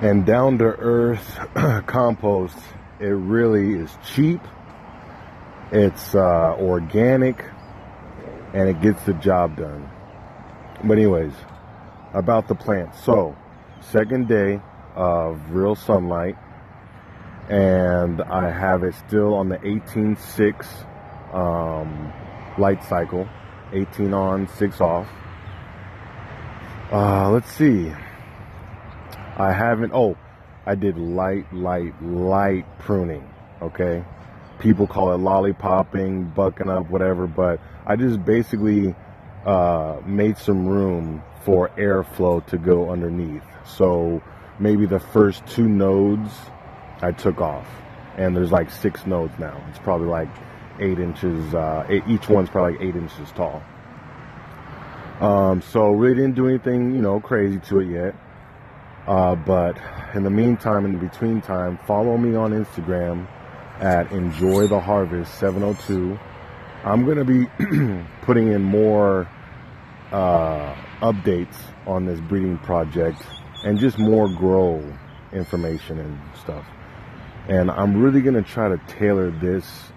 And down to earth compost, it really is cheap. It's uh, organic and it gets the job done. But, anyways, about the plant. So, second day of real sunlight, and I have it still on the 18.6 um, light cycle 18 on, 6 off. Uh, let's see. I haven't, oh, I did light, light, light pruning, okay? People call it lollipopping, bucking up, whatever, but I just basically uh, made some room for airflow to go underneath. So maybe the first two nodes I took off, and there's like six nodes now. It's probably like eight inches. Uh, each one's probably like eight inches tall. Um, so really didn't do anything, you know, crazy to it yet. Uh, but in the meantime, in the between time, follow me on Instagram at Enjoy the Harvest 702. I'm gonna be putting in more uh, updates on this breeding project and just more grow information and stuff. And I'm really gonna try to tailor this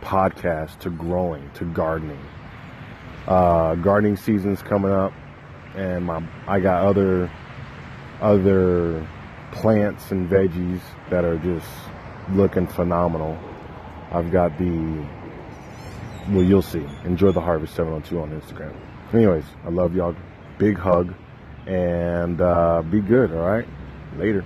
podcast to growing, to gardening. Uh, gardening season's coming up, and my I got other other plants and veggies that are just looking phenomenal. I've got the well, you'll see. Enjoy the harvest 702 on Instagram. Anyways, I love y'all. Big hug and uh, be good. All right, later.